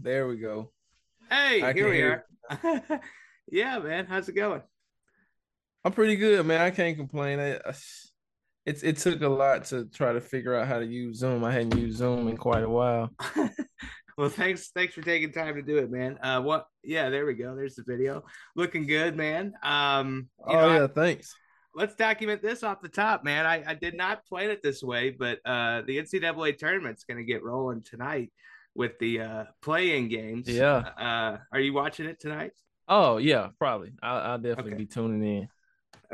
There we go. Hey, I here we are. yeah, man. How's it going? I'm pretty good, man. I can't complain. I, I- it's it took a lot to try to figure out how to use Zoom. I hadn't used Zoom in quite a while. well, thanks thanks for taking time to do it, man. Uh what yeah, there we go. There's the video. Looking good, man. Um oh know, I- yeah, thanks. let's document this off the top, man. I, I did not plan it this way, but uh the NCAA tournament's gonna get rolling tonight with the uh play-in games. Yeah. Uh are you watching it tonight? Oh yeah, probably. I'll, I'll definitely Okay. be tuning in.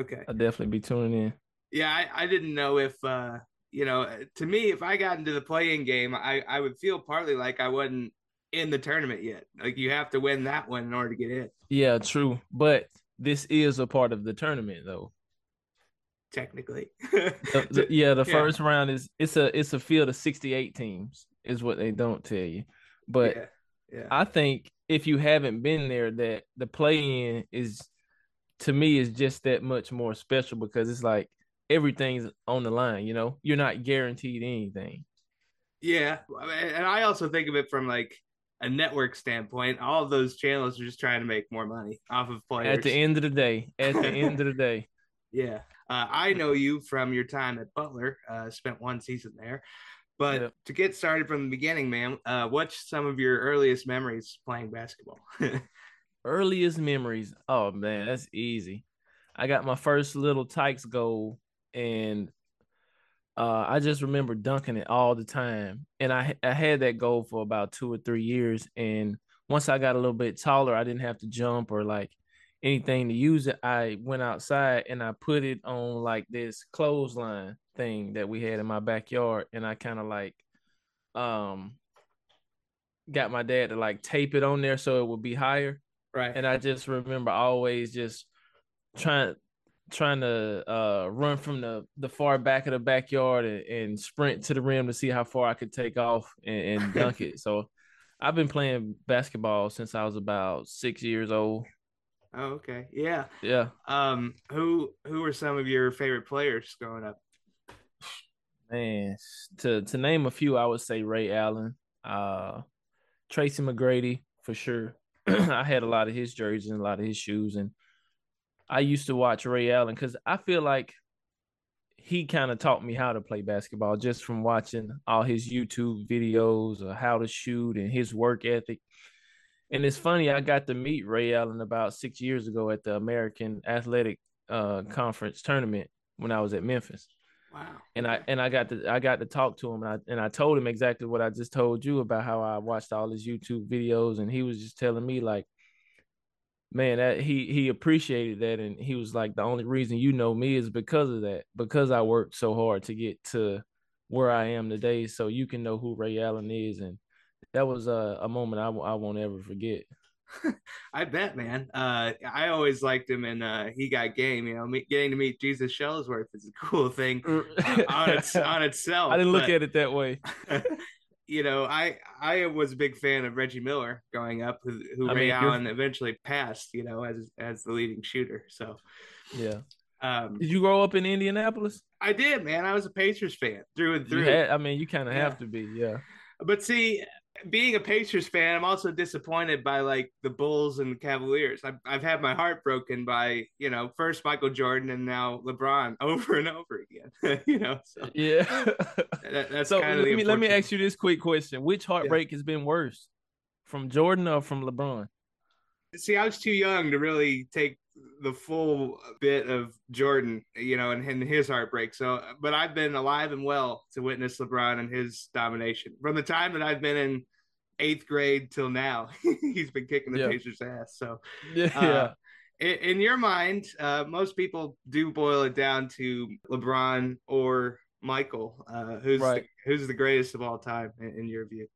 Okay. I'll definitely be tuning in. Yeah, I, I didn't know if uh you know, to me, if I got into the play-in game, I, I would feel partly like I wasn't in the tournament yet. Like you have to win that one in order to get in, Yeah, true. But this is a part of the tournament, though. technically. The- the- yeah, the Yeah. first round is it's a it's a field of 68 teams, is what they don't tell you. But yeah, yeah. I think if you haven't been there, that the play in is to me is just that much more special because it's like everything's on the line, you know? You're not guaranteed anything. Yeah, and I also think of it from like a network standpoint. All those channels are just trying to make more money off of players. At the end of the day, at the end of the day. yeah, uh, I know you from your time at Butler. Uh, spent one season there, but to get started from the beginning, man, uh, what's some of your earliest memories playing basketball? Earliest memories. Oh man, that's easy. I got my first Little Tikes goal and uh, I just remember dunking it all the time. And I I had that goal for about two or three years. And once I got a little bit taller, I didn't have to jump or like anything to use it. I went outside and I put it on like this clothesline thing that we had in my backyard. And I kind of like um got my dad to like tape it on there so it would be higher right. and I just remember always just trying trying to uh run from the the far back of the backyard and, and sprint to the rim to see how far I could take off and, and dunk it. So I've been playing basketball since I was about six years old. oh, okay. Yeah. Yeah, Um. Who Who were some of your favorite players growing up? Man. To to name a few, I would say Ray Allen, uh, Tracy McGrady for sure. I had a lot of his jerseys and a lot of his shoes, and I used to watch Ray Allen because I feel like he kind of taught me how to play basketball just from watching all his YouTube videos of how to shoot and his work ethic. And it's funny, I got to meet Ray Allen about six years ago at the American Athletic uh, Conference tournament when I was at Memphis Wow. and I and I got to I got to talk to him and I and I told him exactly what I just told you about how I watched all his YouTube videos and he was just telling me like man that he he appreciated that and he was like the only reason you know me is because of that because I worked so hard to get to where I am today so you can know who Ray Allen is and that was a, a moment I, I won't ever forget I bet, man. Uh, I always liked him, and uh, he got game. You know, me, getting to meet Jesus Shuttlesworth is a cool thing uh, on its on itself. I didn't look at it that way you know, I I was a big fan of Reggie Miller growing up, who, who Ray mean, Allen eventually passed. You know, as as the leading shooter. So, yeah um, did you grow up in Indianapolis I did, man. I was a Pacers fan through and through. had, I mean you kind of Yeah. have to be yeah But see, being a Pacers fan, I'm also disappointed by like the Bulls and the Cavaliers. I've I've had my heart broken by you know first Michael Jordan and now LeBron over and over again. you know, so Yeah. that, that's so kind let of me let me ask you this quick question: Which heartbreak has been worse, from Jordan or from LeBron? See, I was too young to really take the full bit of Jordan, you know, and, and his heartbreak. So, but I've been alive and well to witness LeBron and his domination from the time that I've been in eighth grade till now. he's been kicking the Yeah. Pacers' ass. So, Yeah, uh, in, in your mind, uh, most people do boil it down to LeBron or Michael. Uh, who's Right. the, who's the greatest of all time in, in your view?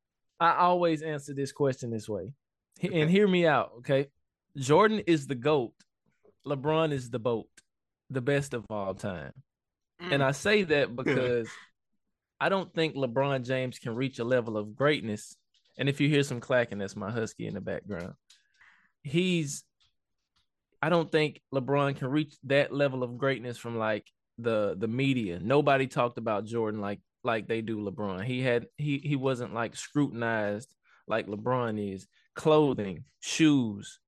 I always answer this question this way, Okay. and hear me out, okay? Jordan is the goat, LeBron is the boat, the best of all time, and mm. I say that because I don't think LeBron James can reach a level of greatness. And if you hear some clacking, that's my husky in the background. He's I don't think LeBron can reach that level of greatness from like the the media. Nobody talked about Jordan like like they do LeBron. He had he he wasn't like scrutinized like LeBron is. Clothing, shoes,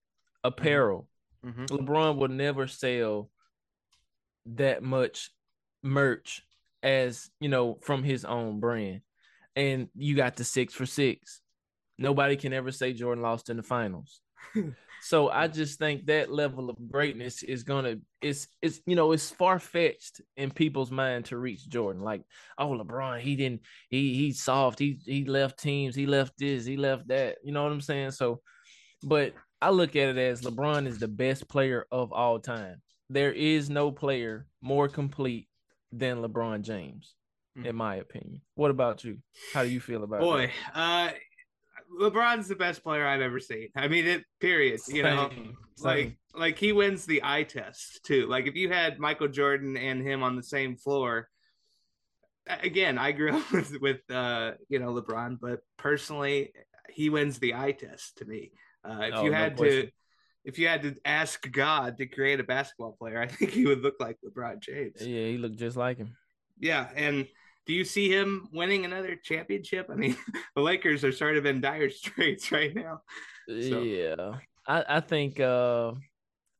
mm-hmm. apparel. Mm-hmm. LeBron will never sell that much merch as you know from his own brand. And you got the six for six. Nobody can ever say Jordan lost in the finals. so I just think that level of greatness is gonna it's it's you know it's far fetched in people's mind to reach Jordan. Like, oh LeBron, he didn't he he's soft, he he left teams, he left this, he left that. You know what I'm saying? So but I look at it as LeBron is the best player of all time. There is no player more complete than LeBron James, mm-hmm. in my opinion. What about you? How do you feel about it? Boy, uh LeBron's the best player I've ever seen. I mean, it. Period. You know, Same. like like he wins the eye test too. Like if you had Michael Jordan and him on the same floor. Again, I grew up with with uh, you know LeBron, but personally, he wins the eye test to me. Uh, if oh, you had no to, if you had to ask God to create a basketball player, I think he would look like LeBron James. Yeah, he looked just like him. Yeah, and do you see him winning another championship? I mean, the Lakers are sort of in dire straits right now. So. Yeah, I, I think uh,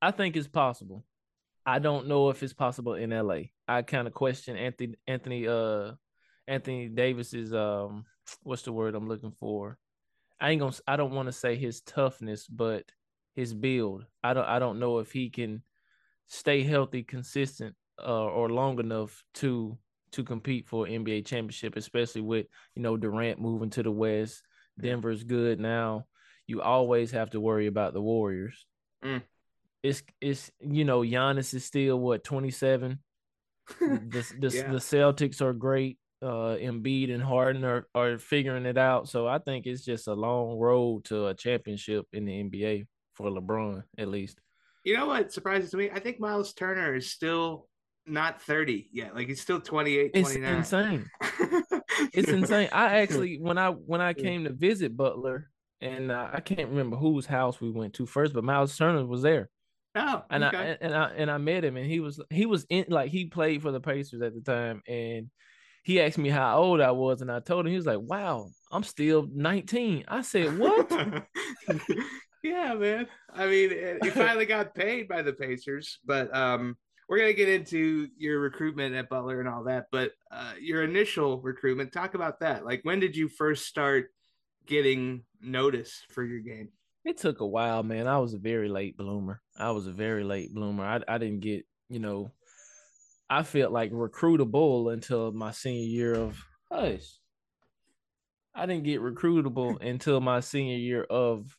I think it's possible. I don't know if it's possible in LA. I kind of question Anthony Anthony uh Anthony Davis's um what's the word I'm looking for? I ain't gonna I don't want to say his toughness, but his build. I don't I don't know if he can stay healthy, consistent, uh, or long enough to to compete for NBA championship, especially with you know Durant moving to the West. Denver's good now. You always have to worry about the Warriors. Mm. It's it's you know Giannis is still what twenty seven. the the, yeah. the Celtics are great. Uh, Embiid and Harden are are figuring it out. So I think it's just a long road to a championship in the NBA for LeBron at least. You know what surprises me? I think Miles Turner is still not 30 yet. Like he's still 28, it's insane. it's insane. I actually when I when I came to visit Butler and uh, I can't remember whose house we went to first, but Miles Turner was there. Oh, and okay. I and I and I met him and he was he was in like he played for the Pacers at the time and he asked me how old I was and I told him he was like, "Wow, I'm still 19." I said, "What?" yeah, man. I mean, he finally got paid by the Pacers, but um we're gonna get into your recruitment at Butler and all that, but uh, your initial recruitment, talk about that. Like, when did you first start getting notice for your game? It took a while, man. I was a very late bloomer. I was a very late bloomer. I I didn't get, you know, I felt like recruitable until my senior year of hush. I didn't get recruitable until my senior year of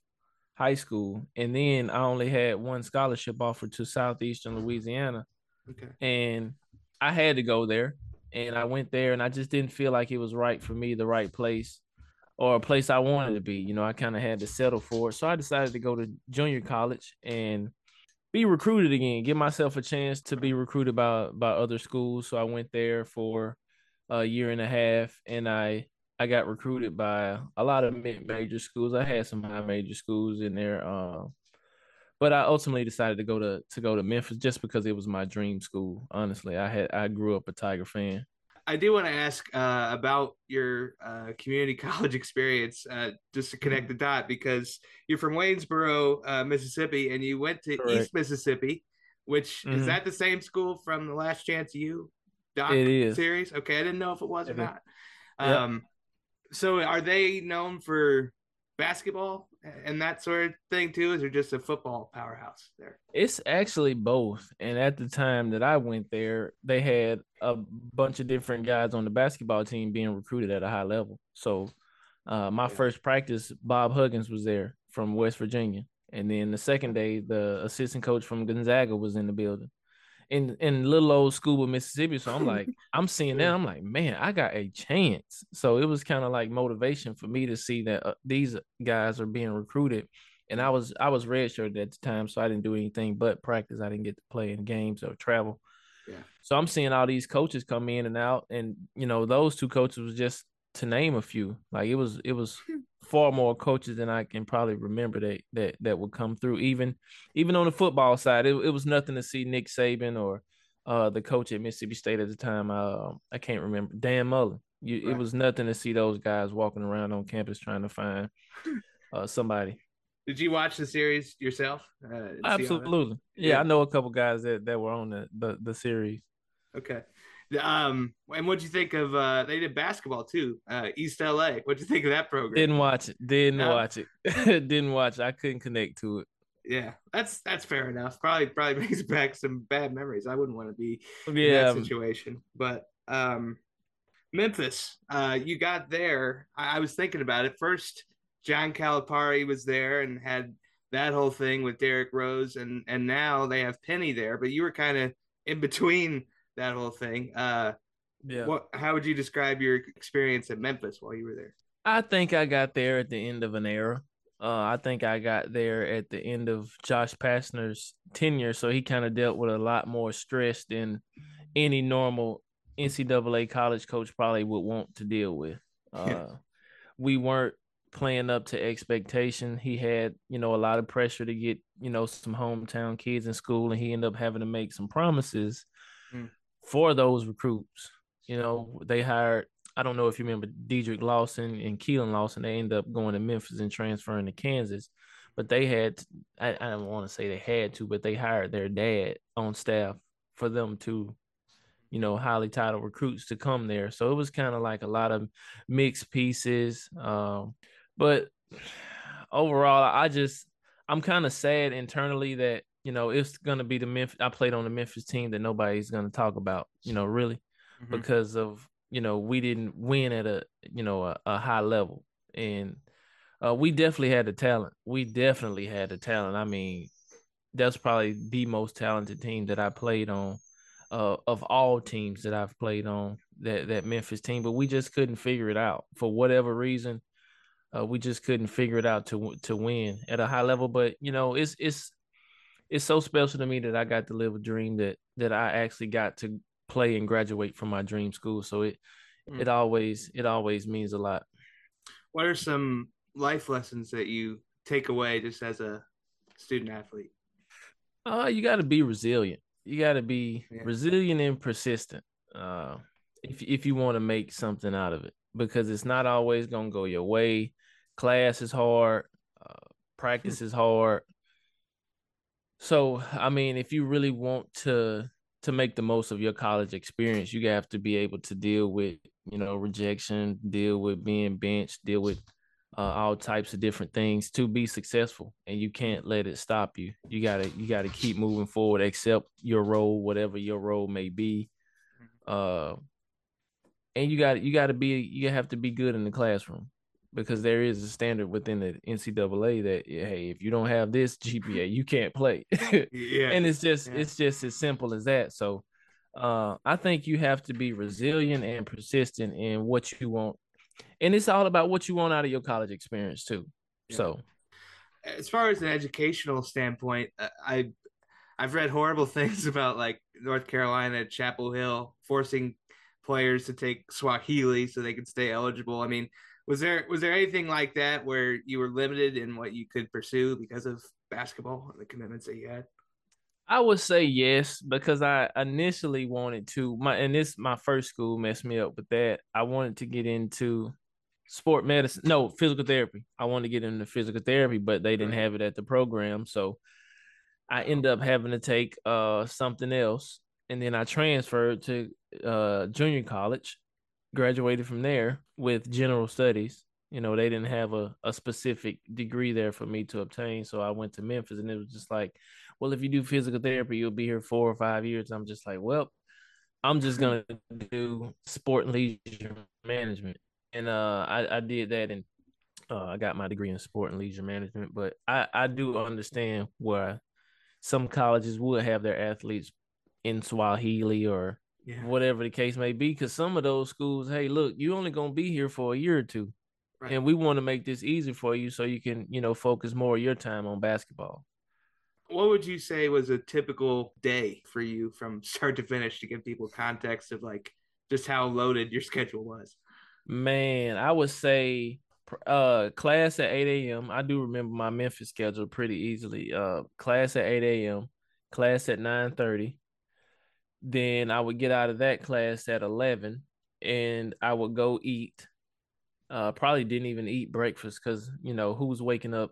high school, and then I only had one scholarship offer to Southeastern Louisiana, Okay. And I had to go there. And I went there and I just didn't feel like it was right for me, the right place or a place I wanted to be. You know, I kind of had to settle for it. So I decided to go to junior college and be recruited again, give myself a chance to be recruited by by other schools. So I went there for a year and a half and I I got recruited by a lot of mid major schools. I had some high major schools in there. Um, but I ultimately decided to go to to go to Memphis just because it was my dream school. Honestly, I had I grew up a Tiger fan. I do want to ask uh, about your uh, community college experience, uh, just to connect the dot, because you're from Waynesboro, uh, Mississippi, and you went to Correct. East Mississippi, which mm-hmm. is that the same school from the Last Chance U doc series? Okay, I didn't know if it was it or not. Um, yep. So, are they known for basketball and that sort of thing too? Is there just a football powerhouse there? It's actually both. And at the time that I went there, they had a bunch of different guys on the basketball team being recruited at a high level. So uh, my yeah. first practice, Bob Huggins was there from West Virginia. And then the second day, the assistant coach from Gonzaga was in the building in in little old school of Mississippi. So I'm like, I'm seeing that. I'm like, man, I got a chance. So it was kind of like motivation for me to see that uh, these guys are being recruited. And I was I was redshirted at the time, so I didn't do anything but practice. I didn't get to play in games or travel. Yeah. So I'm seeing all these coaches come in and out, and you know those two coaches was just to name a few. Like it was it was far more coaches than I can probably remember that that that would come through. Even even on the football side, it, it was nothing to see Nick Saban or uh, the coach at Mississippi State at the time. Uh, I can't remember Dan Mullen. You, Right. it was nothing to see those guys walking around on campus trying to find uh, somebody. Did you watch the series yourself? Uh, see all that? Absolutely, yeah, Yeah. I know a couple guys that that were on the the, the series. Okay. Um, and what'd you think of? Uh, they did basketball too. Uh, East LA. What'd you think of that program? Didn't watch it. Didn't No? watch it. Didn't watch. It. I couldn't connect to it. Yeah, that's that's fair enough. Probably probably brings back some bad memories. I wouldn't want to be in that situation. But um, Memphis, uh, you got there. I, I was thinking about it first. John Calipari was there and had that whole thing with Derrick Rose, and and now they have Penny there. But you were kind of in between that whole thing. Uh, yeah. what? How would you describe your experience at Memphis while you were there? I think I got there at the end of an era. Uh, I think I got there at the end of Josh Pastner's tenure, so he kind of dealt with a lot more stress than any normal NCAA college coach probably would want to deal with. Uh, we weren't playing up to expectation. He had, you know, a lot of pressure to get, you know, some hometown kids in school, and he ended up having to make some promises. For those recruits. You know, they hired I don't know if you remember Dedric Lawson and Keelan Lawson. They ended up going to Memphis and transferring to Kansas, but they had I, I don't want to say they had to, but they hired their dad on staff for them to, you know, highly titled recruits to come there. So it was kind of like a lot of mixed pieces. Um, but overall, I just I'm kind of sad internally that you know it's gonna be the Memphis. I played on the Memphis team that nobody's gonna talk about. You know, really Mhm. because of you know we didn't win at a you know a, a high level and uh, we definitely had the talent we definitely had the talent i mean that's probably the most talented team that i played on uh, of all teams that i've played on that that memphis team but we just couldn't figure it out for whatever reason uh, we just couldn't figure it out to to win at a high level but you know it's it's it's so special to me that i got to live a dream that that i actually got to play and graduate from my dream school. So it Mm. it always it always means a lot. What are some life lessons that you take away just as a student athlete? Uh you got to be resilient. You got to be Yeah. resilient and persistent. Uh if if you want to make something out of it because it's not always going to go your way. Class is hard, uh, practice is hard. So, I mean, if you really want to to make the most of your college experience, you have to be able to deal with, you know, rejection, deal with being benched, deal with uh, all types of different things to be successful, and you can't let it stop you. You gotta you gotta keep moving forward, accept your role, whatever your role may be. Uh, and you got you got to be you have to be good in the classroom because there is a standard within the NCAA that hey, if you don't have this GPA, you can't play. Yeah. and it's just Yeah. it's just as simple as that so uh i think you have to be resilient and persistent in what you want and it's all about what you want out of your college experience too Yeah. so as far as an educational standpoint, uh, I I've read horrible things about like North Carolina, at Chapel Hill, forcing players to take Swahili so they could stay eligible. I mean, was there was there anything like that where you were limited in what you could pursue because of basketball and the commitments that you had? i would say yes because i initially wanted to my and this my first school messed me up with that. I wanted to get into sport medicine no physical therapy. I wanted to get into physical therapy but they didn't have it at the program. So i ended up having to take uh something else. And then i transferred to uh junior college graduated from there with general studies. You know they didn't have a, a specific degree there for me to obtain so i went to memphis and it was just like well if you do physical therapy you'll be here four or five years. I'm just like well i'm just gonna do sport and leisure management. And uh i, I did that and uh, i got my degree in sport and leisure management but i i do understand where some colleges would have their athletes in swahili or Yeah. whatever the case may be because some of those schools hey look you're only gonna be here for a year or two Right. and we want to make this easy for you so you can you know focus more of your time on basketball What would you say was a typical day for you from start to finish to give people context of like just how loaded your schedule was? man i would say uh class at 8 a.m i do remember my memphis schedule pretty easily uh class at 8 a.m class at 9 30 then i would get out of that class at 11 and I would go eat. Uh, probably didn't even eat breakfast because you know who's waking up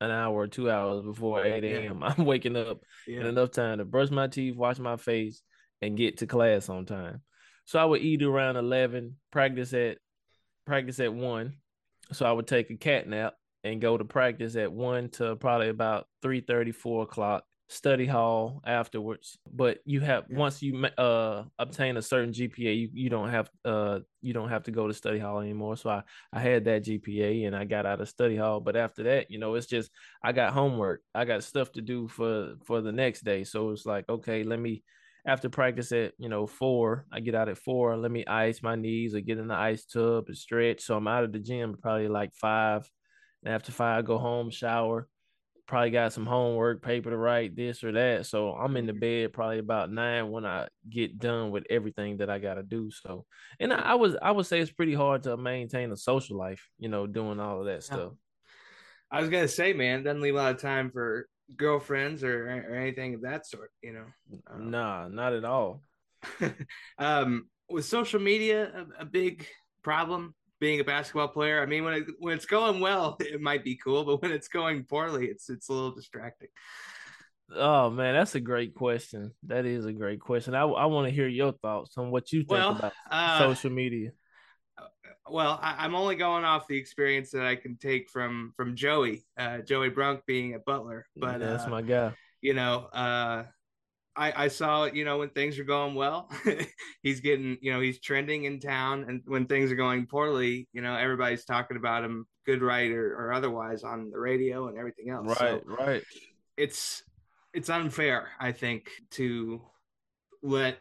an hour or two hours before 8 a.m. I'm waking up yeah. in enough time to brush my teeth, wash my face, and get to class on time. So I would eat around 11, practice at practice at 1. So I would take a cat nap and go to practice at 1 to probably about 3 30, 4 o'clock study hall afterwards but you have yeah. once you uh obtain a certain gpa you, you don't have uh you don't have to go to study hall anymore. So i i had that gpa and i got out of study hall but after that you know it's just i got homework. I got stuff to do for for the next day. So it's like okay let me after practice at you know four i get out at four let me ice my knees or get in the ice tub and stretch. So i'm out of the gym probably like five. And after five I go home shower probably got some homework, paper to write, this or that. So I'm in the mm-hmm. bed probably about nine when I get done with everything that I got to do. So, and I, I, was I would say it's pretty hard to maintain a social life, you know, doing all of that stuff. I was gonna say, man, doesn't leave a lot of time for girlfriends or or anything of that sort, you know. Um, nah, not at all. um, was social media a, a big problem being a basketball player. I mean, when it, when it's going well, it might be cool, but when it's going poorly, it's it's a little distracting. Oh man, that's a great question. That is a great question. I I want to hear your thoughts on what you think well, about uh, social media. Well, I, am only going off the experience that I can take from from Joey, uh, Joey Brunk being a Butler. But yeah, that's uh, my guy. You know, uh, I, I saw, you know, when things are going well, he's getting, you know, he's trending in town. And when things are going poorly, you know, everybody's talking about him, good writer or otherwise, on the radio and everything else. Right, so right. It's it's unfair, I think, to let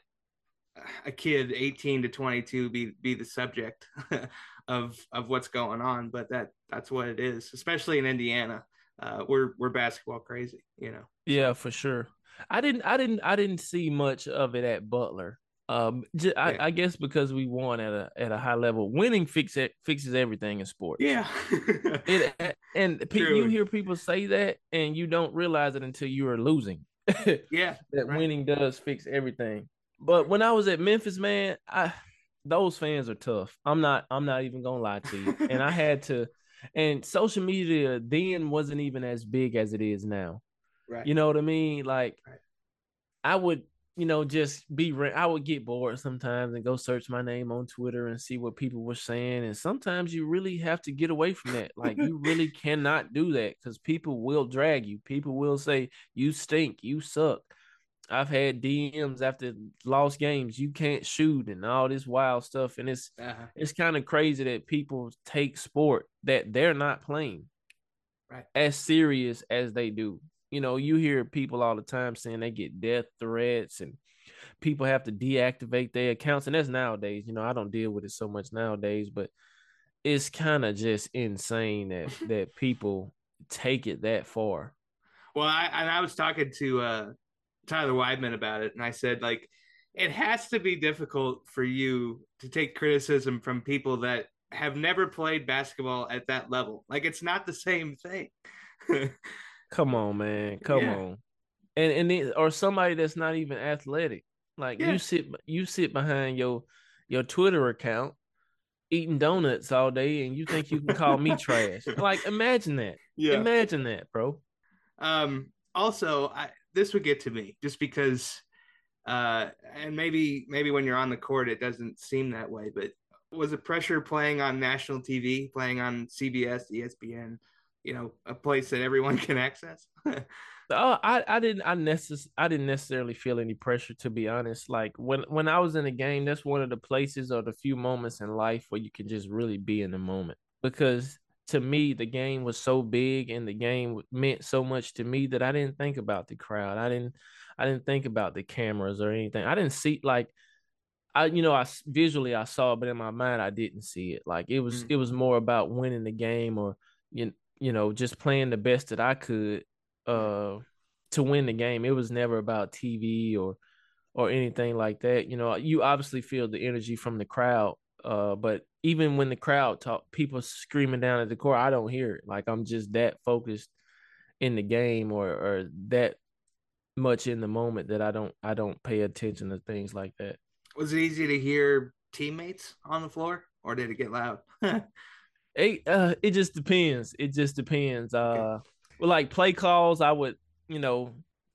a kid 18 to 22 be be the subject of of what's going on. But that that's what it is, especially in Indiana. Uh, we're we're basketball crazy, you know. Yeah, for sure. I didn't I didn't I didn't see much of it at Butler. Um, just, yeah. I, I, guess because we won at a at a high level, winning fix it, fixes everything in sports. Yeah, it, and pe- you hear people say that, and you don't realize it until you are losing. yeah, that right. winning does fix everything. But when I was at Memphis, man, I those fans are tough. I'm not I'm not even gonna lie to you. and I had to, and social media then wasn't even as big as it is now. Right. You know what I mean? Like, right. I would, you know, just be. I would get bored sometimes and go search my name on Twitter and see what people were saying. And sometimes you really have to get away from that. Like, you really cannot do that because people will drag you. People will say you stink, you suck. I've had DMs after lost games. You can't shoot and all this wild stuff, and it's uh-huh. it's kind of crazy that people take sport that they're not playing right. as serious as they do you know, you hear people all the time saying they get death threats and people have to deactivate their accounts. And that's nowadays, you know, I don't deal with it so much nowadays, but it's kind of just insane that that people take it that far. Well, I and I was talking to uh Tyler Wideman about it, and I said like it has to be difficult for you to take criticism from people that have never played basketball at that level. Like it's not the same thing. Come on, man. Come yeah. on. And and then, or somebody that's not even athletic. Like yeah. you sit you sit behind your your Twitter account eating donuts all day and you think you can call me trash. Like imagine that. Yeah. Imagine that, bro. Um also I this would get to me just because uh and maybe maybe when you're on the court it doesn't seem that way, but was it pressure playing on national TV, playing on CBS, ESPN? You know a place that everyone can access. Oh i i didn't i necess- i didn't necessarily feel any pressure to be honest. Like when when i was in a game that's one of the places or the few moments in life where you can just really be in the moment. Because to me the game was so big and the game meant so much to me that i didn't think about the crowd. I didn't i didn't think about the cameras or anything. I didn't see like I, you know, I visually I saw it, but in my mind I didn't see it. Like it was, mm. it was more about winning the game, or you, you know, just playing the best that I could uh to win the game. It was never about TV or or anything like that. You know, you obviously feel the energy from the crowd. Uh, but even when the crowd talk, people screaming down at the court, I don't hear it. Like I'm just that focused in the game or or that much in the moment that I don't I don't pay attention to things like that. Was it easy to hear teammates on the floor, or did it get loud? it uh, it just depends. It just depends. Okay. Uh, well, like play calls, I would you know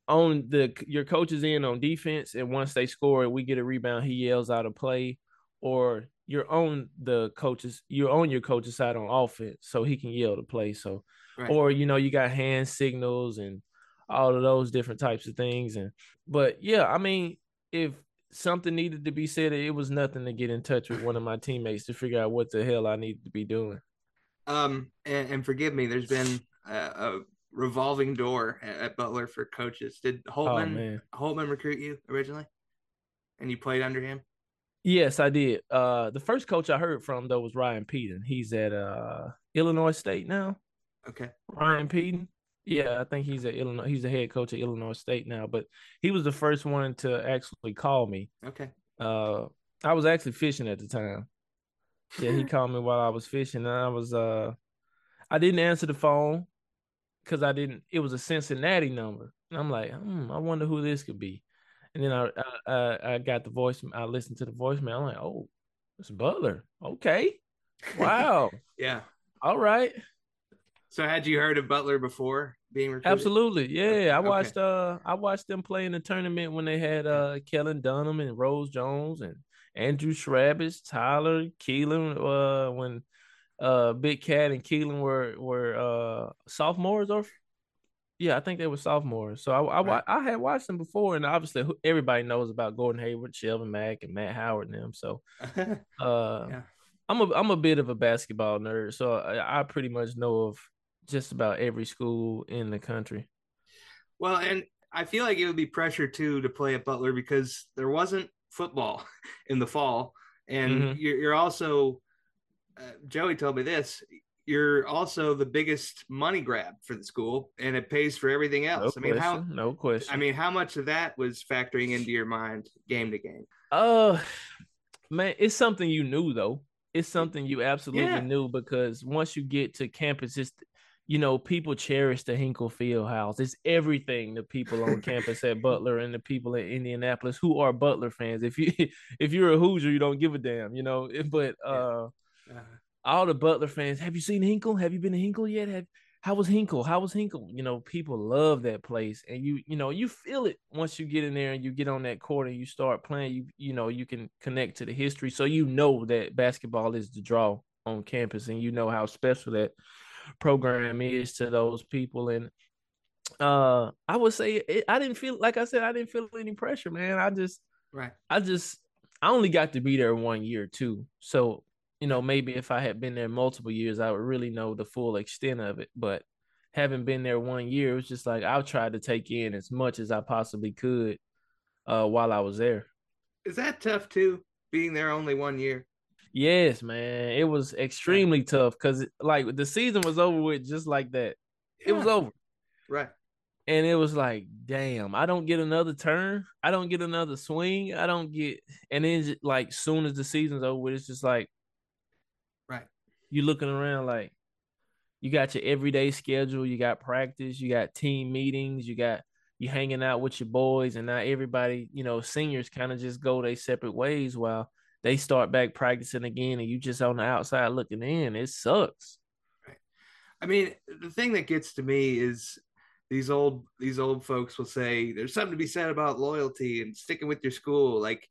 on the your coaches in on defense, and once they score, and we get a rebound. He yells out a play, or you're on the coaches, you're on your coach's side on offense, so he can yell to play. So, right. or you know, you got hand signals and all of those different types of things. And but yeah, I mean, if something needed to be said, it was nothing to get in touch with one of my teammates to figure out what the hell I needed to be doing. Um, and, and forgive me, there's been a, a revolving door at, at, Butler for coaches. Did Holtman oh, Holtman recruit you originally, and you played under him? Yes, I did. Uh, the first coach I heard from though was Ryan Pedon. He's at uh Illinois State now. Okay. Ryan Pedon. Yeah, I think he's at Illinois. He's the head coach at Illinois State now, but he was the first one to actually call me. Okay. Uh, I was actually fishing at the time. Yeah, he called me while I was fishing, and I was uh, I didn't answer the phone because I didn't. It was a Cincinnati number, and I'm like, hmm, I wonder who this could be. And then I, I I got the voice. I listened to the voicemail. I'm like, oh, it's Butler. Okay, wow. yeah. All right. So had you heard of Butler before being recruited? Absolutely. Yeah. I watched okay. uh I watched them play in the tournament when they had uh Kellen Dunham and Rose Jones and Andrew Chrabascz, Tyler Kelan, uh when uh Big Cat and Kelan were were uh sophomores or yeah, I think they were sophomores. So I I, right. I had watched them before, and obviously everybody knows about Gordon Hayward, Shelvin Mack, and Matt Howard and them. So, uh, yeah. I'm a I'm a bit of a basketball nerd, so I, I pretty much know of just about every school in the country. Well, and I feel like it would be pressure too to play at Butler because there wasn't football in the fall, and mm-hmm. you're, you're, also uh, Joey told me this you're also the biggest money grab for the school and it pays for everything else. No I mean, question, how no question. I mean, how much of that was factoring into your mind game to game? Uh man, it's something you knew though. It's something you absolutely yeah. knew because once you get to campus, it's you know, people cherish the Hinkle Field House. It's everything the people on campus at Butler and the people in Indianapolis who are Butler fans. If you if you're a Hoosier, you don't give a damn, you know. But uh, uh-huh all the Butler fans, have you seen Hinkle? Have you been to Hinkle yet? Have how was Hinkle? How was Hinkle? You know, people love that place, and you you know you feel it once you get in there and you get on that court and you start playing. You you know you can connect to the history, so you know that basketball is the draw on campus, and you know how special that program is to those people. And uh, I would say it, I didn't feel like I said I didn't feel any pressure, man. I just right. I just I only got to be there one year too, so you know, maybe if I had been there multiple years, I would really know the full extent of it. But having been there one year, it was just like I'll try to take in as much as I possibly could uh, while I was there. Is that tough too? Being there only one year. Yes, man. It was extremely tough because like the season was over with just like that. Yeah. It was over. Right. And it was like, damn, I don't get another turn. I don't get another swing. I don't get and then like soon as the season's over, it's just like Right. you looking around like you got your everyday schedule, you got practice, you got team meetings, you got you hanging out with your boys, and now everybody, you know, seniors kind of just go their separate ways while they start back practicing again, and you just on the outside looking in. It sucks. Right. I mean, the thing that gets to me is these old these old folks will say there's something to be said about loyalty and sticking with your school. Like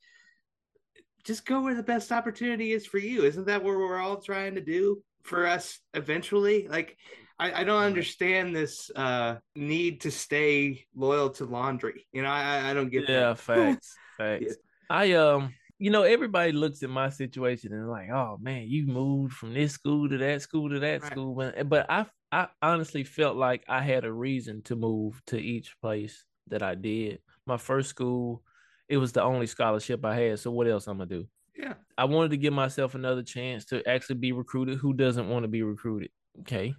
just go where the best opportunity is for you. Isn't that what we're all trying to do for us eventually? Like, I, I don't understand this uh, need to stay loyal to laundry. You know, I, I don't get yeah, that. facts, facts. Yeah. I um, you know, everybody looks at my situation and like, oh man, you moved from this school to that school to that right. school, but but I I honestly felt like I had a reason to move to each place that I did. My first school it was the only scholarship I had. So what else I'm gonna do? Yeah. I wanted to give myself another chance to actually be recruited. Who doesn't want to be recruited? Okay.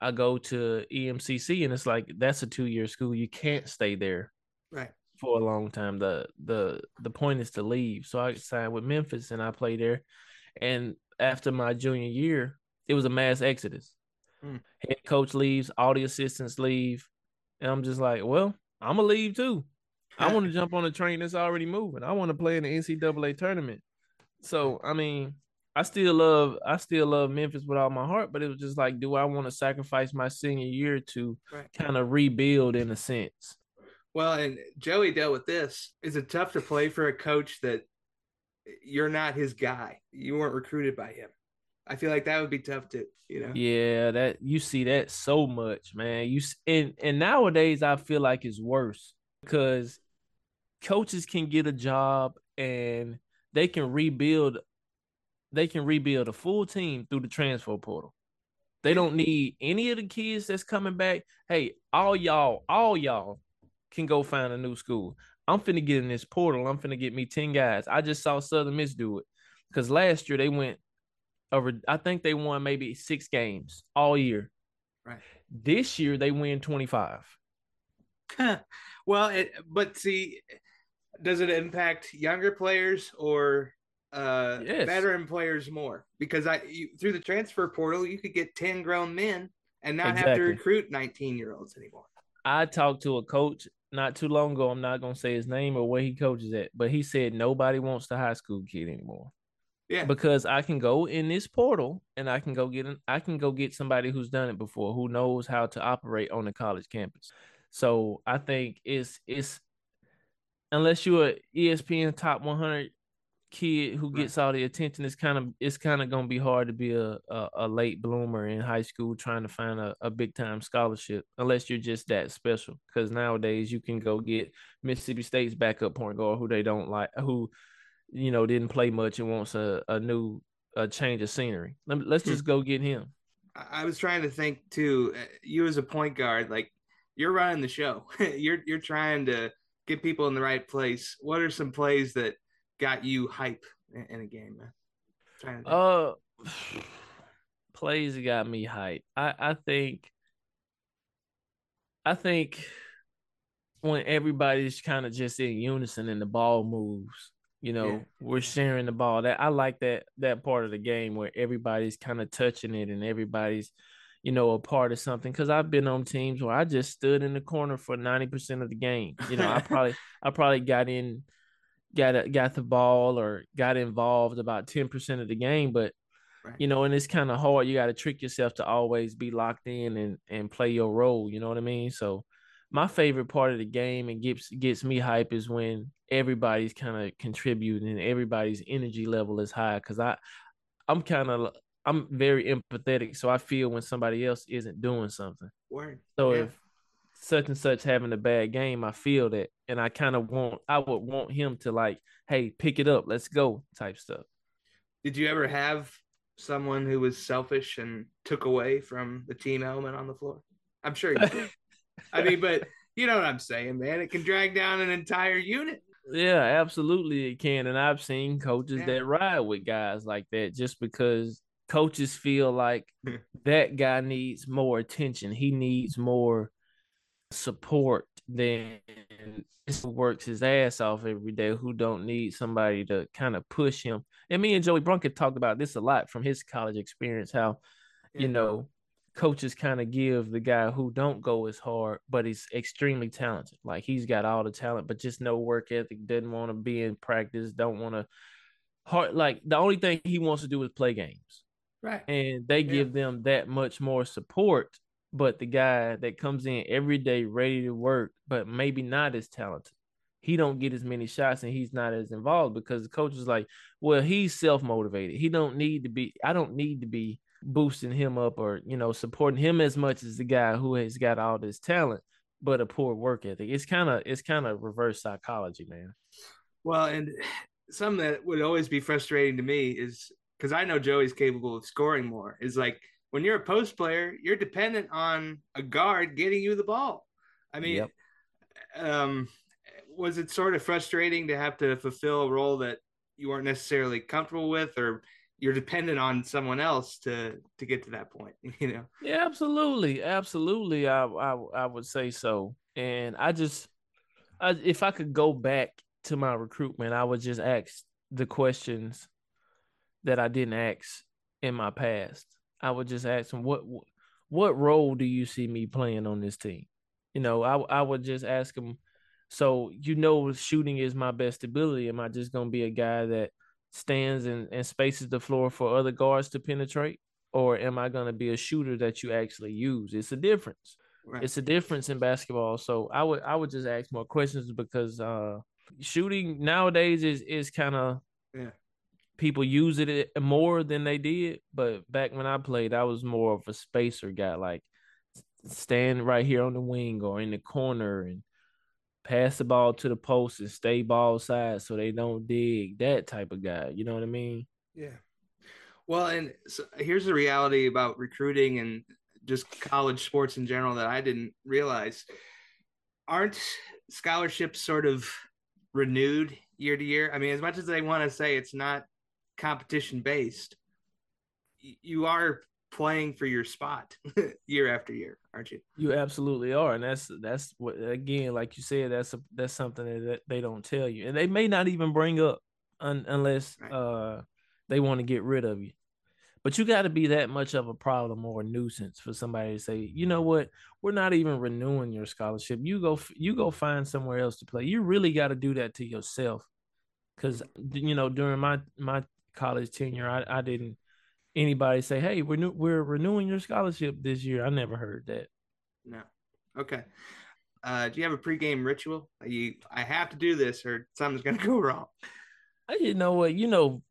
I go to EMCC and it's like that's a two year school. You can't stay there right for a long time. The the the point is to leave. So I signed with Memphis and I played there. And after my junior year, it was a mass exodus. Mm. Head coach leaves, all the assistants leave. And I'm just like, well, I'm gonna leave too. I want to jump on a train that's already moving. I want to play in the NCAA tournament. So I mean, I still love I still love Memphis with all my heart, but it was just like, do I want to sacrifice my senior year to right. kind of rebuild in a sense? Well, and Joey dealt with this. Is it tough to play for a coach that you're not his guy? You weren't recruited by him. I feel like that would be tough to, you know. Yeah, that you see that so much, man. You and and nowadays I feel like it's worse because coaches can get a job and they can rebuild they can rebuild a full team through the transfer portal. They don't need any of the kids that's coming back. Hey, all y'all, all y'all can go find a new school. I'm finna get in this portal. I'm finna get me 10 guys. I just saw Southern Miss do it. Because last year they went over, I think they won maybe six games all year. Right. This year they win 25. well, it, but see, does it impact younger players or uh yes. veteran players more? Because I you, through the transfer portal, you could get 10 grown men and not exactly. have to recruit 19 year olds anymore. I talked to a coach not too long ago. I'm not gonna say his name or where he coaches at, but he said nobody wants the high school kid anymore. Yeah. Because I can go in this portal and I can go get an I can go get somebody who's done it before, who knows how to operate on the college campus. So I think it's it's unless you're ESPN top 100 kid who gets right. all the attention, it's kind of it's kind of gonna be hard to be a, a, a late bloomer in high school trying to find a, a big time scholarship unless you're just that special. Because nowadays you can go get Mississippi State's backup point guard who they don't like, who you know didn't play much and wants a, a new a change of scenery. Let, let's hmm. just go get him. I was trying to think too. Uh, you as a point guard, like you're running the show. you're you're trying to get people in the right place. What are some plays that got you hype in, a game, man? Uh, plays got me hype. I I think. I think when everybody's kind of just in unison and the ball moves, you know, yeah. we're sharing the ball. That I like that that part of the game where everybody's kind of touching it and everybody's you know, a part of something. Cause I've been on teams where I just stood in the corner for 90% of the game. You know, I probably I probably got in got got the ball or got involved about 10% of the game, but right. you know, and it's kind of hard. You got to trick yourself to always be locked in and and play your role, you know what I mean? So my favorite part of the game and gets gets me hype is when everybody's kind of contributing and everybody's energy level is high cuz I I'm kind of I'm very empathetic, so I feel when somebody else isn't doing something. Word. So yeah. if such and such having a bad game, I feel that, and I kind of want I would want him to like, hey, pick it up, let's go, type stuff. Did you ever have someone who was selfish and took away from the team element on the floor? I'm sure you did. I mean, but you know what I'm saying, man. It can drag down an entire unit. Yeah, absolutely it can. And I've seen coaches yeah. that ride with guys like that just because coaches feel like that guy needs more attention. He needs more support than works his ass off every day who don't need somebody to kind of push him. And me and Joey Brunken talked about this a lot from his college experience, how, yeah. you know, coaches kind of give the guy who don't go as hard, but he's extremely talented. Like he's got all the talent, but just no work ethic, doesn't want to be in practice, don't want to hard like the only thing he wants to do is play games. Right. And they yeah. give them that much more support. But the guy that comes in every day ready to work, but maybe not as talented, he don't get as many shots and he's not as involved because the coach is like, well, he's self motivated. He don't need to be. I don't need to be boosting him up or you know supporting him as much as the guy who has got all this talent but a poor work ethic. It's kind of it's kind of reverse psychology, man. Well, and something that would always be frustrating to me is because I know Joey's capable of scoring more, is like when you're a post player, you're dependent on a guard getting you the ball. I mean, yep. um, was it sort of frustrating to have to fulfill a role that you weren't necessarily comfortable with, or you're dependent on someone else to to get to that point? You know? Yeah, absolutely, absolutely. I I, I would say so, and I just, I, if I could go back to my recruitment, I would just ask the questions that I didn't ask in my past. I would just ask him what what role do you see me playing on this team? You know, I I would just ask him. So you know, shooting is my best ability. Am I just gonna be a guy that stands and, and spaces the floor for other guards to penetrate? Or am I going to be a shooter that you actually use? It's a difference. Right. It's a difference in basketball. So I would I would just ask more questions because uh, shooting nowadays is is kind of yeah. People use it eh, more than they did. But back when I played, I was more of a spacer guy, like stand right here on the wing or in the corner and pass the ball to the post and stay ball side so they don't dig. That type of guy. You know what I mean? Yeah. Well, and so here's the reality about recruiting and just college sports in general that I didn't realize. Aren't scholarships sort of renewed year to year? I mean, as much as they want to say it's not competition based, you are playing for your spot year after year, aren't you? You absolutely are, and that's that's what again, like you said, that's a, that's something that they don't tell you, and they may not even bring up un, unless right. uh they want to get rid of you. But you got to be that much of a problem or a nuisance for somebody to say, you know what, we're not even renewing your scholarship. You go, you go find somewhere else to play. You really got to do that to yourself, because you know during my my college tenure, I, I didn't anybody say, "Hey, we're new, we're renewing your scholarship this year." I never heard that. No. Okay. Uh, do you have a pregame ritual? You, I have to do this, or something's gonna go wrong. I, you know what? You know,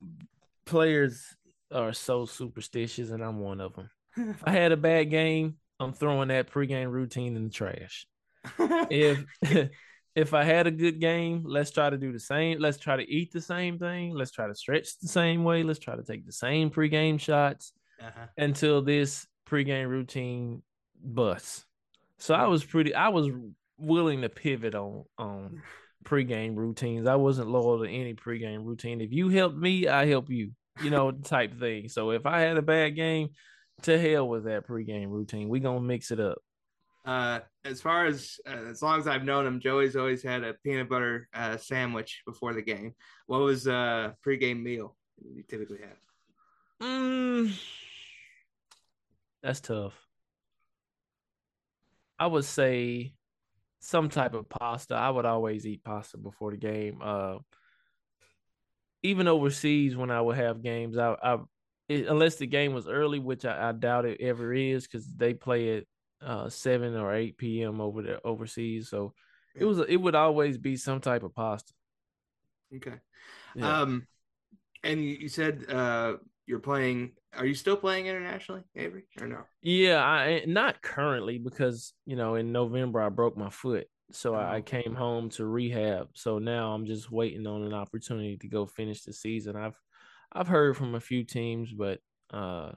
players are so superstitious, and I'm one of them. if I had a bad game, I'm throwing that pregame routine in the trash. if if I had a good game, let's try to do the same. Let's try to eat the same thing. Let's try to stretch the same way. Let's try to take the same pregame shots uh-huh. until this pregame routine busts. So I was pretty. I was willing to pivot on on pregame routines. I wasn't loyal to any pregame routine. If you help me, I help you you know, type thing. So if I had a bad game, to hell with that pregame routine. We gonna mix it up. Uh, as far as uh, as long as I've known him, Joey's always had a peanut butter uh, sandwich before the game. What was uh pregame meal you typically have? Mm, that's tough. I would say some type of pasta. I would always eat pasta before the game. Uh, even overseas when I would have games, I, I it, unless the game was early, which I, I doubt it ever is, because they play at uh, seven or eight p.m. over there overseas. So yeah. it was it would always be some type of pasta. Okay. Yeah. Um, and you, you said uh you're playing. Are you still playing internationally, Avery, or no? Yeah, I not currently because you know in November I broke my foot. So I, I came home to rehab. So now I'm just waiting on an opportunity to go finish the season. I've I've heard from a few teams, but uh,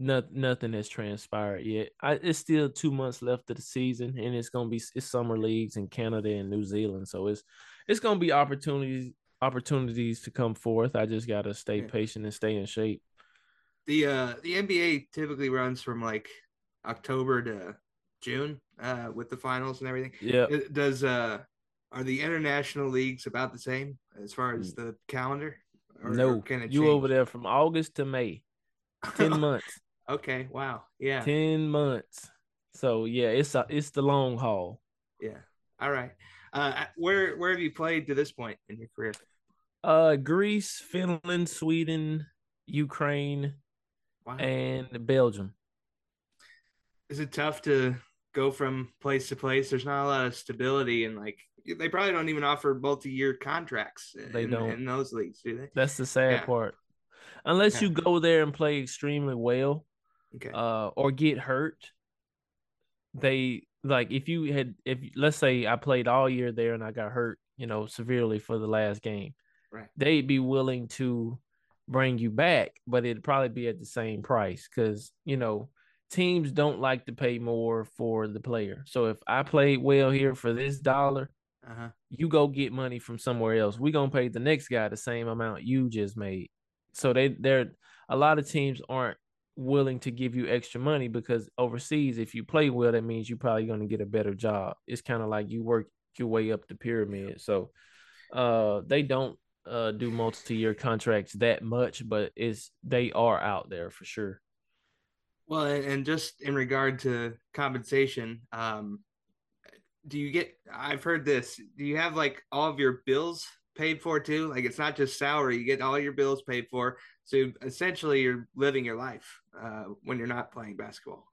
not, nothing has transpired yet. I, it's still two months left of the season, and it's gonna be it's summer leagues in Canada and New Zealand, so it's it's gonna be opportunities opportunities to come forth. I just gotta stay patient and stay in shape. The uh the NBA typically runs from like October to June uh, with the finals and everything. Yeah. Does uh are the international leagues about the same as far as mm. the calendar? Or, no, or can it you over there from August to May, ten months. Okay, wow, yeah, ten months. So yeah, it's a, it's the long haul. Yeah. All right. Uh, where where have you played to this point in your career? Uh, Greece, Finland, Sweden, Ukraine, wow. and Belgium. Is it tough to go from place to place. There's not a lot of stability and like they probably don't even offer multi-year contracts. They in, don't in those leagues, do they? That's the sad yeah. part. Unless yeah. you go there and play extremely well, okay, uh, or get hurt. They like if you had if let's say I played all year there and I got hurt, you know, severely for the last game. Right. They'd be willing to bring you back, but it'd probably be at the same price because you know teams don't like to pay more for the player. So if I played well here for this dollar, uh-huh. you go get money from somewhere else. We're gonna pay the next guy the same amount you just made. So they they're a lot of teams aren't willing to give you extra money because overseas, if you play well, that means you're probably gonna get a better job. It's kind of like you work your way up the pyramid. So uh they don't uh do multi-year contracts that much, but it's they are out there for sure. Well, and just in regard to compensation, um, do you get? I've heard this. Do you have like all of your bills paid for too. Like it's not just salary; you get all your bills paid for. So essentially, you're living your life uh, when you're not playing basketball.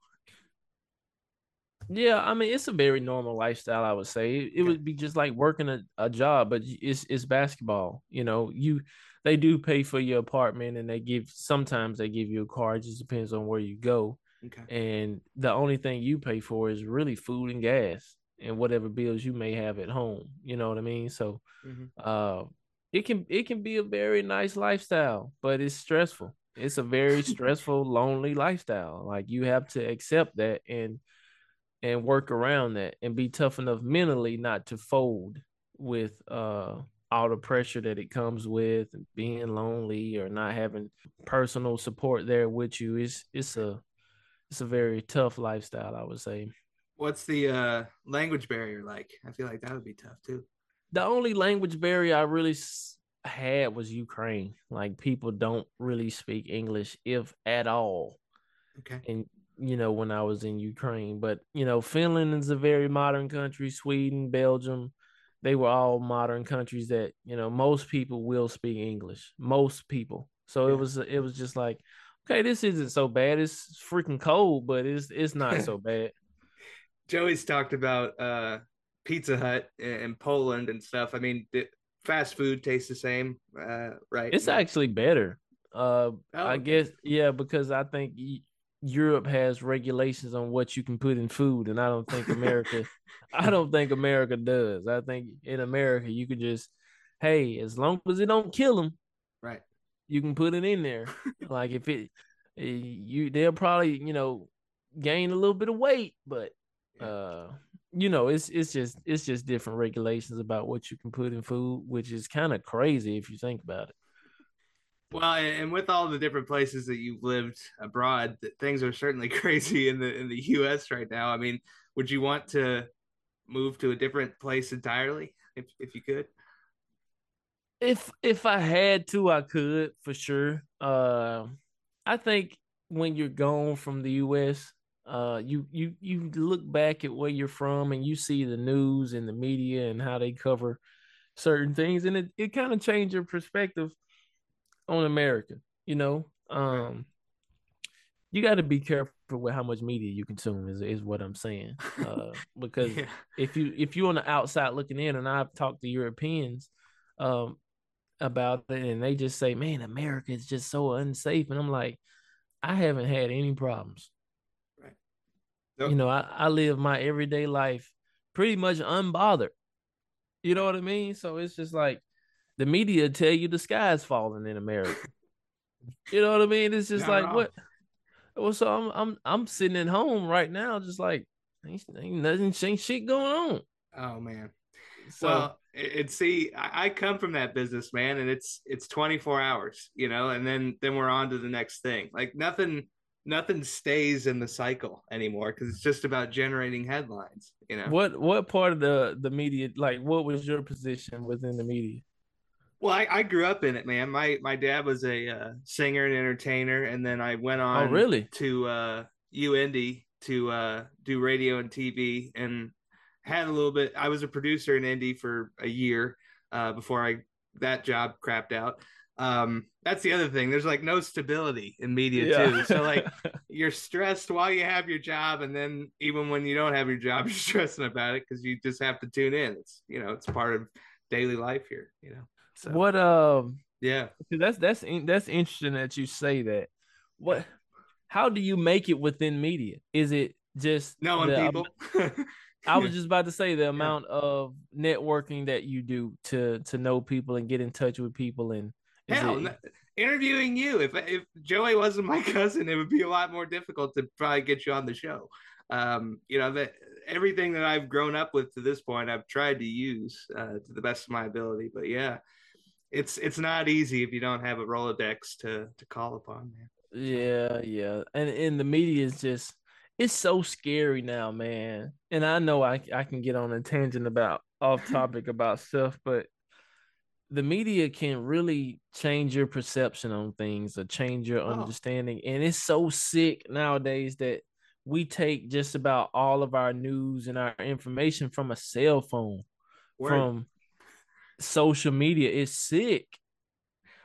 Yeah, I mean it's a very normal lifestyle. I would say it, it would be just like working a, a job, but it's it's basketball. You know, you they do pay for your apartment, and they give sometimes they give you a car. It just depends on where you go. Okay. And the only thing you pay for is really food and gas and whatever bills you may have at home. You know what I mean? So, mm-hmm. uh, it can it can be a very nice lifestyle, but it's stressful. It's a very stressful, lonely lifestyle. Like you have to accept that and and work around that and be tough enough mentally not to fold with uh all the pressure that it comes with being lonely or not having personal support there with you. It's it's a it's a very tough lifestyle, I would say. What's the uh, language barrier like? I feel like that would be tough too. The only language barrier I really had was Ukraine. Like people don't really speak English, if at all. Okay. And you know when I was in Ukraine, but you know Finland is a very modern country. Sweden, Belgium, they were all modern countries that you know most people will speak English. Most people. So yeah. it was it was just like okay, this isn't so bad. It's freaking cold, but it's it's not so bad. Joey's talked about uh, Pizza Hut in Poland and stuff. I mean, fast food tastes the same, uh, right? It's actually better. Uh, oh, I guess yeah, because I think Europe has regulations on what you can put in food, and I don't think America. I don't think America does. I think in America you could just, hey, as long as it don't kill them, right? you can put it in there. like if it, eh, you they'll probably you know gain a little bit of weight, but uh, you know it's it's just it's just different regulations about what you can put in food, which is kind of crazy if you think about it. Well, and with all the different places that you've lived abroad, things are certainly crazy in the in the U.S. right now. I mean, would you want to move to a different place entirely if if you could? if if I had to, I could for sure. Uh, I think when you're gone from the U.S., uh, you you you look back at where you're from and you see the news and the media and how they cover certain things, and it it kind of changes your perspective on America. You know, um, you got to be careful with how much media you consume. Is is what I'm saying, uh, because yeah. if you if you're on the outside looking in, and I've talked to Europeans, um, about it and they just say, man, America is just so unsafe. And I'm like, I haven't had any problems. Nope. You know, I, I live my everyday life pretty much unbothered. You know what I mean? So it's just like the media tell you the sky's falling in America. you know what I mean? It's just Not like what well, so I'm I'm I'm sitting at home right now, just like ain't, ain't nothing, ain't shit going on. Oh man. So well, and see I, come from that business man and it's it's 24 hours you know and then then we're on to the next thing like nothing nothing stays in the cycle anymore because it's just about generating headlines you know what what part of the the media like what was your position within the media well i, I grew up in it man my my dad was a uh, singer and entertainer and then i went oh, on oh, really to uh UIndy to uh do radio and tv and had a little bit. I was a producer in Indy for a year uh, before I that job crapped out. Um, that's the other thing. There's like no stability in media yeah. too. So like you're stressed while you have your job, and then even when you don't have your job, you're stressing about it because you just have to tune in. It's you know it's part of daily life here. You know. So what? Um. Yeah. That's that's that's interesting that you say that. What? How do you make it within media? Is it just knowing the, people? I was just about to say the amount of networking that you do to to know people and get in touch with people and Hell, it... interviewing you. If if Joey wasn't my cousin, it would be a lot more difficult to probably get you on the show. Um, you know that everything that I've grown up with to this point, I've tried to use uh, to the best of my ability. But yeah, it's it's not easy if you don't have a Rolodex to to call upon, man. Yeah, yeah, and and the media is just it's so scary now, man. And I know I I can get on a tangent about off topic about stuff, but the media can really change your perception on things or change your oh. understanding. And it's so sick nowadays that we take just about all of our news and our information from a cell phone. Word. From social media It's sick.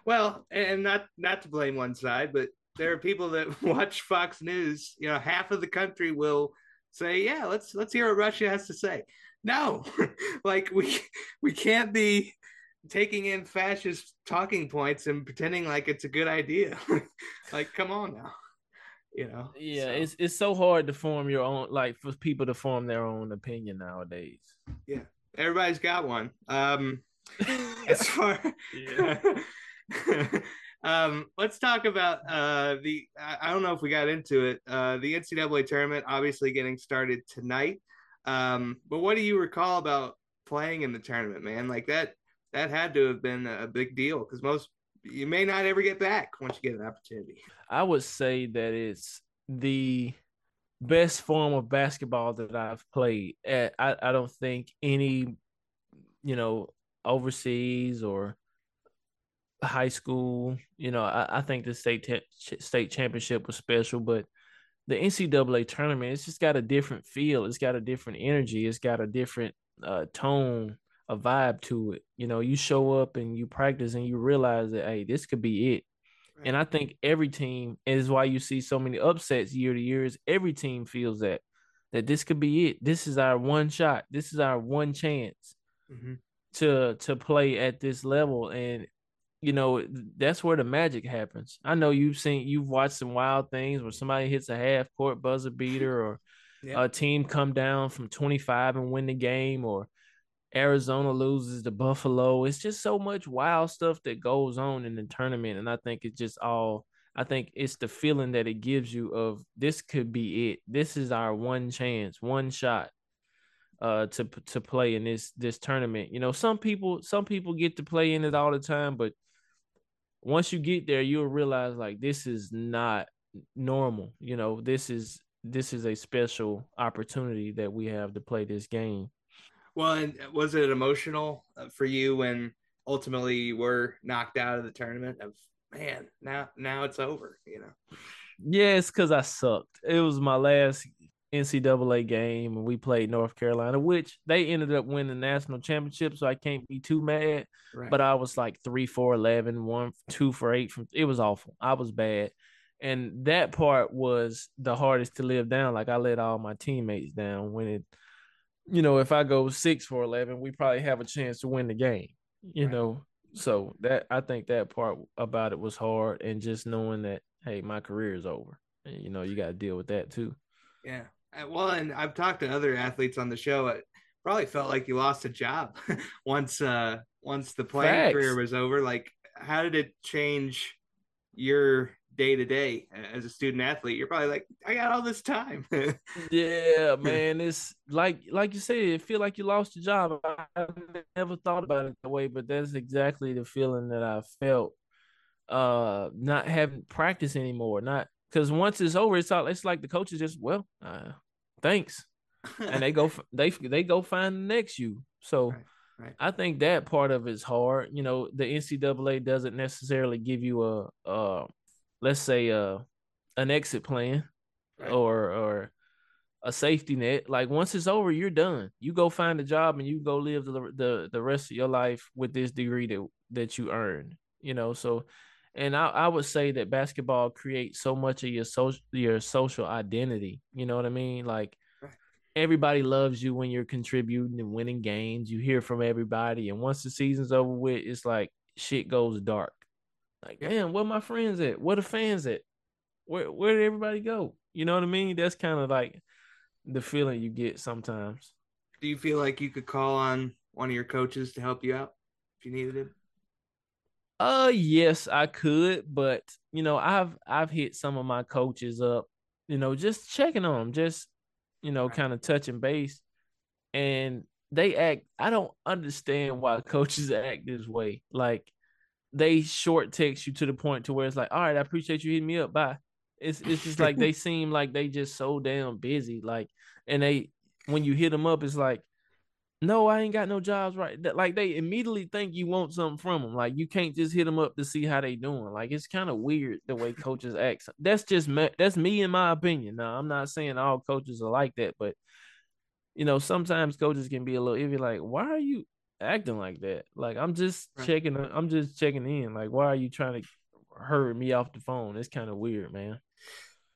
Well, and not not to blame one side, but there are people that watch Fox News. You know, half of the country will say, "Yeah, let's let's hear what Russia has to say." No, like we we can't be taking in fascist talking points and pretending like it's a good idea. like, come on now. You know. Yeah, so. it's it's so hard to form your own like for people to form their own opinion nowadays. Yeah. Everybody's got one. Um as far um, let's talk about uh, the. I don't know if we got into it. Uh, the NCAA tournament, obviously getting started tonight. Um, but what do you recall about playing in the tournament, man? Like that that had to have been a big deal because most you may not ever get back once you get an opportunity. I would say that it's the best form of basketball that I've played. I, I don't think any, you know, overseas or high school, you know, I, I think the state te- state championship was special, but the NCAA tournament, it's just got a different feel. It's got a different energy. It's got a different uh, tone a vibe to it. You know, you show up and you practice and you realize that hey, this could be it. Right. And I think every team is why you see so many upsets year to year. Is every team feels that that this could be it. This is our one shot. This is our one chance mm-hmm. to to play at this level. And you know that's where the magic happens. I know you've seen you've watched some wild things where somebody hits a half court buzzer beater or yep. a team come down from 25 and win the game or Arizona loses to Buffalo. It's just so much wild stuff that goes on in the tournament. And I think it's just all, I think it's the feeling that it gives you of this could be it. This is our one chance, one shot uh to to play in this this tournament. You know, some people some people get to play in it all the time, but once you get there, you'll realize like this is not normal. You know, this is this is a special opportunity that we have to play this game. Well, and was it emotional uh, for you when ultimately you were knocked out of the tournament? Of man, now now it's over. You know. Yeah, it's because I sucked. It was my last NCAA game, and we played North Carolina, which they ended up winning the national championship. So I can't be too mad. Right. But I was like three, four, 11, one, two for eight. From it was awful. I was bad, and that part was the hardest to live down. Like I let all my teammates down when it you know, if I go six for eleven, we probably have a chance to win the game. You right. know, so that I think that part about it was hard, and just knowing that hey, my career is over. And, you know, you got to deal with that too. Yeah. Uh, well, and I've talked to other athletes on the show. It probably felt like you lost a job once uh once the playing Facts. career was over. Like, how did it change your day to day as a student athlete, you're probably like, I got all this time. yeah, man. It's like like you said, it feel like you lost your job. I never thought about it that way, but that's exactly the feeling that I felt. Uh, not having practice anymore. Not because once it's over, it's all it's like the coaches just well, uh, thanks, and they go they they go find the next you. So. Right. Right. I think that part of it's hard. You know, the NCAA doesn't necessarily give you a, a let's say uh an exit plan right. or or a safety net. Like once it's over, you're done. You go find a job and you go live the the, the rest of your life with this degree that that you earned. You know, so and I, I would say that basketball creates so much of your social your social identity. You know what I mean? Like everybody loves you when you're contributing and winning games. You hear from everybody, and once the season's over with, it's like shit goes dark. Like, damn, where my friends at? Where the fans at? Where where did everybody go? You know what I mean? That's kind of like the feeling you get sometimes. Do you feel like you could call on one of your coaches to help you out if you needed it? Uh yes, I could, but you know, I've I've hit some of my coaches up, you know, just checking on them, just you know, right. kind of touching base. And they act I don't understand why coaches act this way. Like they short text you to the point to where it's like, all right, I appreciate you hitting me up. Bye. It's it's just like they seem like they just so damn busy. Like, and they when you hit them up, it's like, no, I ain't got no jobs right. Like they immediately think you want something from them. Like you can't just hit them up to see how they doing. Like it's kind of weird the way coaches act. That's just me, that's me in my opinion. Now I'm not saying all coaches are like that, but you know sometimes coaches can be a little iffy. Like why are you acting like that. Like I'm just Right. checking. I'm just checking in. Like, why are you trying to hurry me off the phone? It's kind of weird, man.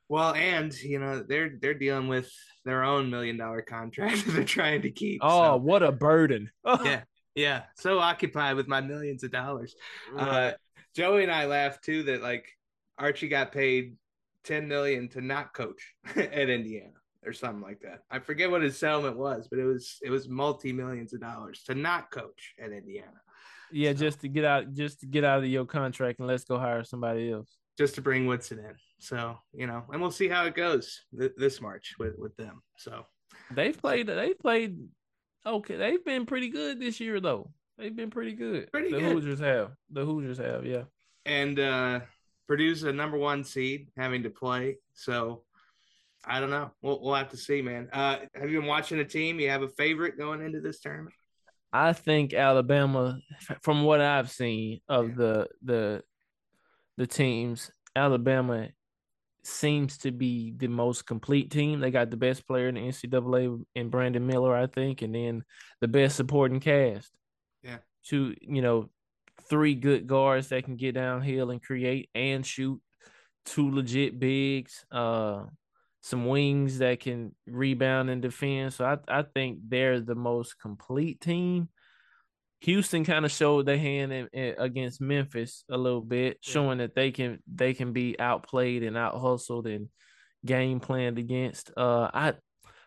Well, and you know they're they're dealing with their own million dollar contract that they're trying to keep. Oh, so, what a burden. yeah, yeah. So occupied with my millions of dollars. Uh, Joey and I laughed too that like Archie got paid ten million to not coach at Indiana or something like that. I forget what his settlement was, but it was it was multi millions of dollars to not coach at Indiana yeah, so- just to get out, just to get out of your contract and let's go hire somebody else. just to bring Woodson in. So you know, and we'll see how it goes th- this March with with them. So They've played. They've played. Okay, they've been pretty good this year, though. They've been pretty good. Pretty the good. Hoosiers have. The Hoosiers have. Yeah. and uh Purdue's a number one seed having to play. So I don't know. We'll we'll have to see, man. Uh have you been watching a team? You have a favorite going into this tournament? I think Alabama, from what I've seen of Yeah. the the the teams, Alabama seems to be the most complete team. They got the best player in the NCAA in Brandon Miller, I think, and then the best supporting cast. Yeah. Two, you know, three good guards that can get downhill and create and shoot. Two legit bigs. Uh some wings that can rebound and defend. So I, I think they're the most complete team. Houston kind of showed their hand in, in- against Memphis a little bit, Yeah. showing that they can they can be outplayed and out hustled and game planned against. Uh, I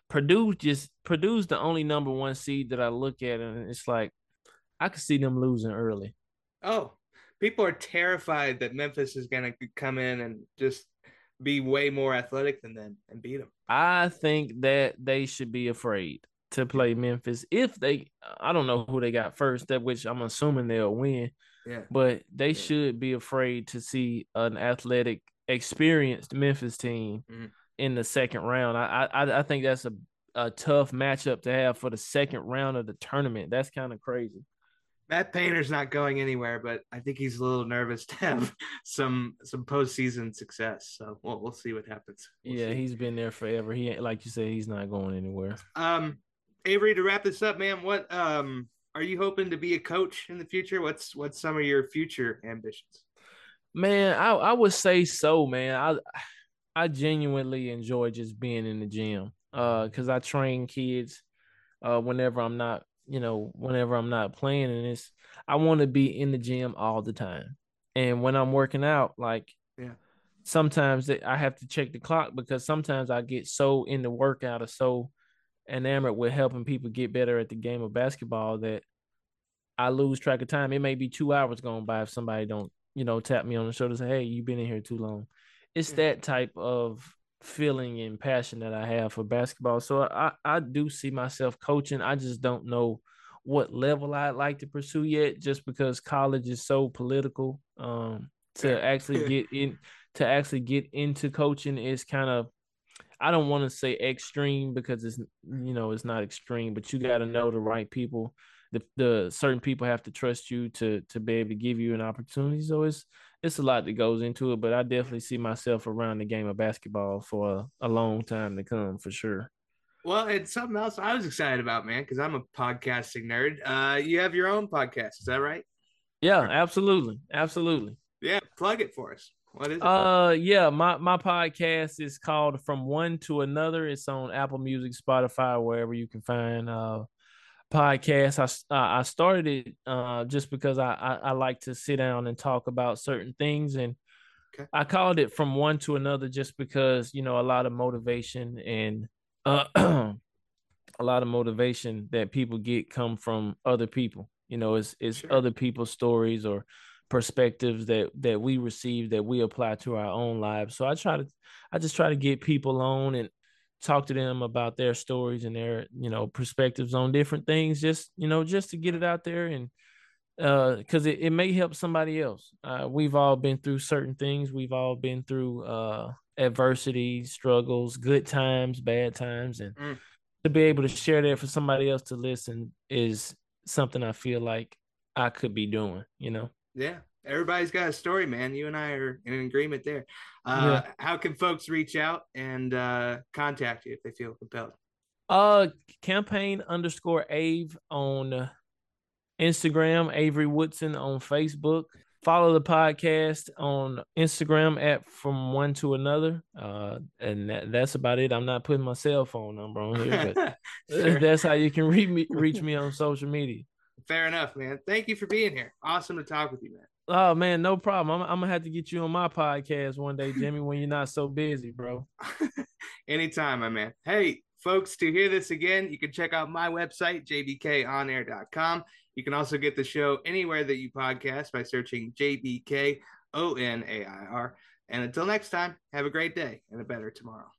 Purdue just Purdue's the only number one seed that I look at, and it's like I could see them losing early. Oh, people are terrified that Memphis is going to come in and just be way more athletic than them and beat them. I think that they should be afraid to play Memphis if they. I don't know who they got first, that which I'm assuming they'll win. Yeah. but they Yeah. should be afraid to see an athletic, experienced Memphis team Mhm. in the second round. I I I think that's a a tough matchup to have for the second round of the tournament. That's kind of crazy. Matt Painter's not going anywhere, but I think he's a little nervous to have some some postseason success. So we'll we'll see what happens. We'll yeah, see. he's been there forever. He like you said, he's not going anywhere. Um, Avery, to wrap this up, man, what um are you hoping to be a coach in the future? What's what's some of your future ambitions? Man, I I would say so, man. I I genuinely enjoy just being in the gym. Uh, cause I train kids uh whenever I'm not, you know, whenever I'm not playing and it's I want to be in the gym all the time. And when I'm working out, like Yeah. sometimes that I have to check the clock because sometimes I get so in the workout or so enamored with helping people get better at the game of basketball that I lose track of time. It may be two hours going by if somebody don't, you know, tap me on the shoulder and say, Hey, you've been in here too long. It's Yeah. that type of feeling and passion that I have for basketball. So I, I do see myself coaching. I just don't know what level I'd like to pursue yet, just because college is so political. Um, to actually get in to actually get into coaching is kind of I don't want to say extreme because it's you know it's not extreme, but you got to know the right people. The the certain people have to trust you to to be able to give you an opportunity. So it's it's a lot that goes into it, but I definitely see myself around the game of basketball for a, a long time to come for sure. Well, it's something else I was excited about, man, because I'm a podcasting nerd. Uh, you have your own podcast, is that right? Yeah, absolutely, absolutely. Yeah, plug it for us. What is it? Uh, yeah, my my podcast is called From One to Another. It's on Apple Music, Spotify, wherever you can find uh podcasts. I I started it uh just because I, I I like to sit down and talk about certain things, and Okay. I called it From One to Another just because you know a lot of motivation and uh a lot of motivation that people get come from other people. You know, it's it's Sure. other people's stories or perspectives that that we receive that we apply to our own lives. So I try to I just try to get people on and talk to them about their stories and their, you know, perspectives on different things just, you know, just to get it out there and uh because it, it may help somebody else. Uh we've all been through certain things. We've all been through uh adversity, struggles, good times, bad times and Mm. to be able to share that for somebody else to listen is something I feel like I could be doing, you know. Yeah, everybody's got a story, man. You and I are in agreement there. Uh, How can folks reach out and uh, contact you if they feel compelled? Uh campaign underscore Ave on Instagram, Avery Woodson on Facebook. Follow the podcast on Instagram at From One to Another. Uh, and that, that's about it. I'm not putting my cell phone number on here, but sure. that's how you can reach me, reach me on social media. Fair enough, man. Thank you for being here. Awesome to talk with you, man. Oh man, no problem. I'm, I'm, gonna have to get you on my podcast one day, Jimmy, when you're not so busy, bro. Anytime, my man. Hey, folks, to hear this again, you can check out my website, jbkonair.com. You can also get the show anywhere that you podcast by searching JBK O N A I R. And until next time, have a great day and a better tomorrow.